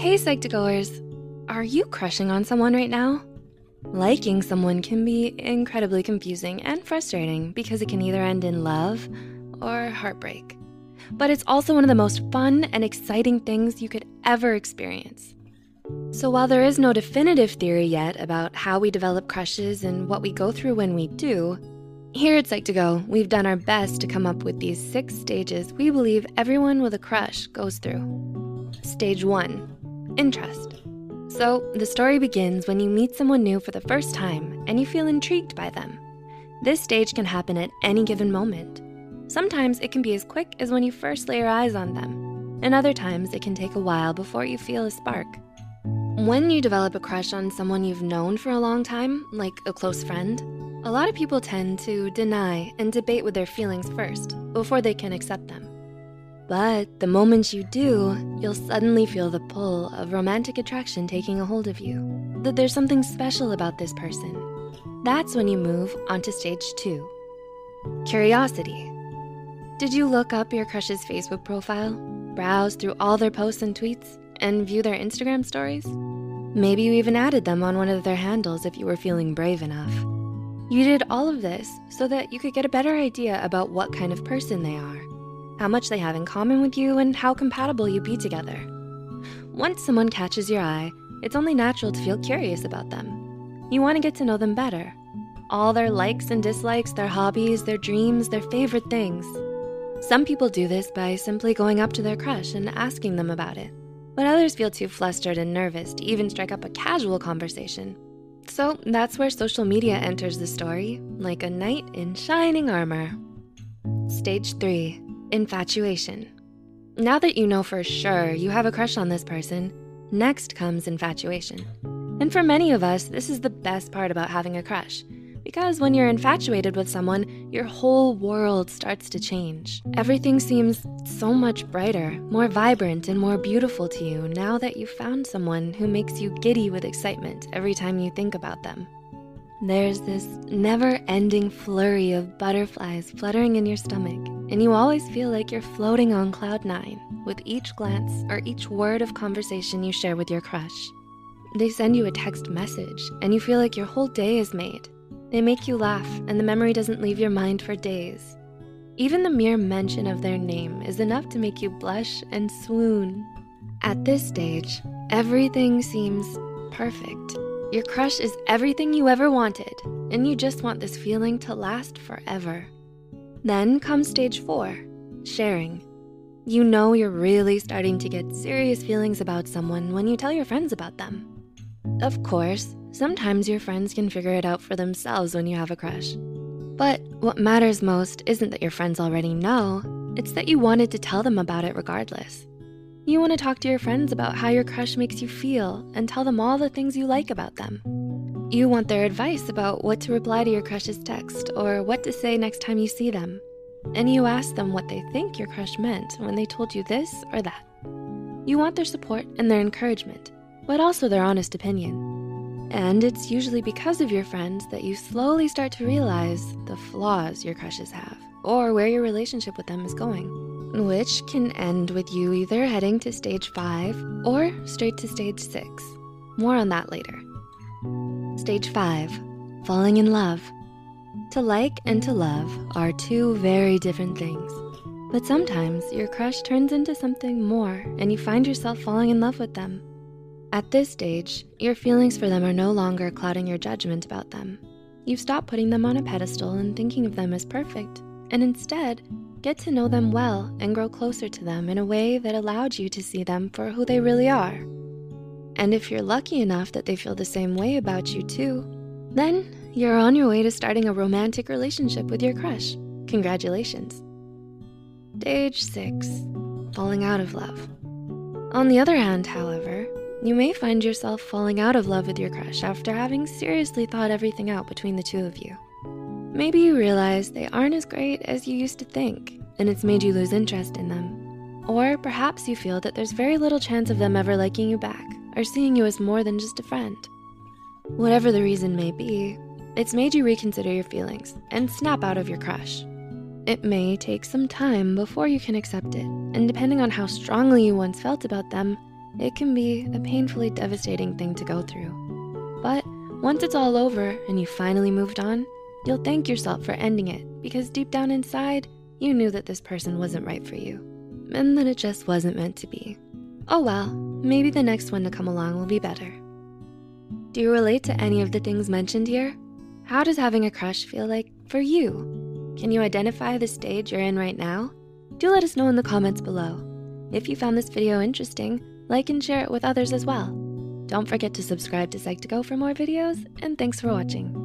Hey, Psych2Goers, are you crushing on someone right now? Liking someone can be incredibly confusing and frustrating because it can either end in love or heartbreak. But it's also one of the most fun and exciting things you could ever experience. So while there is no definitive theory yet about how we develop crushes and what we go through when we do, here at Psych2Go, we've done our best to come up with these six stages we believe everyone with a crush goes through. Stage one, interest. So the story begins when you meet someone new for the first time and you feel intrigued by them. This stage can happen at any given moment. Sometimes it can be as quick as when you first lay your eyes on them, and other times it can take a while before you feel a spark. When you develop a crush on someone you've known for a long time, like a close friend, a lot of people tend to deny and debate with their feelings first before they can accept them. But the moment you do, you'll suddenly feel the pull of romantic attraction taking a hold of you, that there's something special about this person. That's when you move onto stage two, curiosity. Did you look up your crush's Facebook profile, browse through all their posts and tweets, and view their Instagram stories? Maybe you even added them on one of their handles if you were feeling brave enough. You did all of this so that you could get a better idea about what kind of person they are how much they have in common with you, and how compatible you'd be together. Once someone catches your eye, it's only natural to feel curious about them. You wanna get to know them better. All their likes and dislikes, their hobbies, their dreams, their favorite things. Some people do this by simply going up to their crush and asking them about it, but others feel too flustered and nervous to even strike up a casual conversation. So that's where social media enters the story, like a knight in shining armor. Stage three, Infatuation. Now that you know for sure you have a crush on this person, next comes infatuation. And for many of us, this is the best part about having a crush. Because when you're infatuated with someone, your whole world starts to change. Everything seems so much brighter, more vibrant, and more beautiful to you now that you've found someone who makes you giddy with excitement every time you think about them. There's this never-ending flurry of butterflies fluttering in your stomach, and you always feel like you're floating on cloud nine with each glance or each word of conversation you share with your crush. They send you a text message, and you feel like your whole day is made. They make you laugh, and the memory doesn't leave your mind for days. Even the mere mention of their name is enough to make you blush and swoon. At this stage, everything seems perfect. Your crush is everything you ever wanted, and you just want this feeling to last forever. Then comes stage four, sharing. You know you're really starting to get serious feelings about someone when you tell your friends about them. Of course, sometimes your friends can figure it out for themselves when you have a crush. But what matters most isn't that your friends already know, it's that you wanted to tell them about it regardless. You wanna talk to your friends about how your crush makes you feel and tell them all the things you like about them. You want their advice about what to reply to your crush's text or what to say next time you see them. And you ask them what they think your crush meant when they told you this or that. You want their support and their encouragement, but also their honest opinion. And it's usually because of your friends that you slowly start to realize the flaws your crushes have or where your relationship with them is going which can end with you either heading to stage five or straight to stage six. More on that later. Stage five, falling in love. To like and to love are two very different things. But sometimes your crush turns into something more and you find yourself falling in love with them. At this stage, your feelings for them are no longer clouding your judgment about them. You've stopped putting them on a pedestal and thinking of them as perfect, and instead, Get to know them well and grow closer to them in a way that allowed you to see them for who they really are. And if you're lucky enough that they feel the same way about you too, then you're on your way to starting a romantic relationship with your crush. Congratulations. Stage six, falling out of love. On the other hand, however, you may find yourself falling out of love with your crush after having seriously thought everything out between the two of you. Maybe you realize they aren't as great as you used to think, and it's made you lose interest in them. Or perhaps you feel that there's very little chance of them ever liking you back or seeing you as more than just a friend. Whatever the reason may be, it's made you reconsider your feelings and snap out of your crush. It may take some time before you can accept it, and depending on how strongly you once felt about them, it can be a painfully devastating thing to go through. But once it's all over and you finally moved on, you'll thank yourself for ending it because deep down inside, you knew that this person wasn't right for you and that it just wasn't meant to be. Oh well, maybe the next one to come along will be better. Do you relate to any of the things mentioned here? How does having a crush feel like for you? Can you identify the stage you're in right now? Do let us know in the comments below. If you found this video interesting, like and share it with others as well. Don't forget to subscribe to Psych2Go for more videos, and thanks for watching.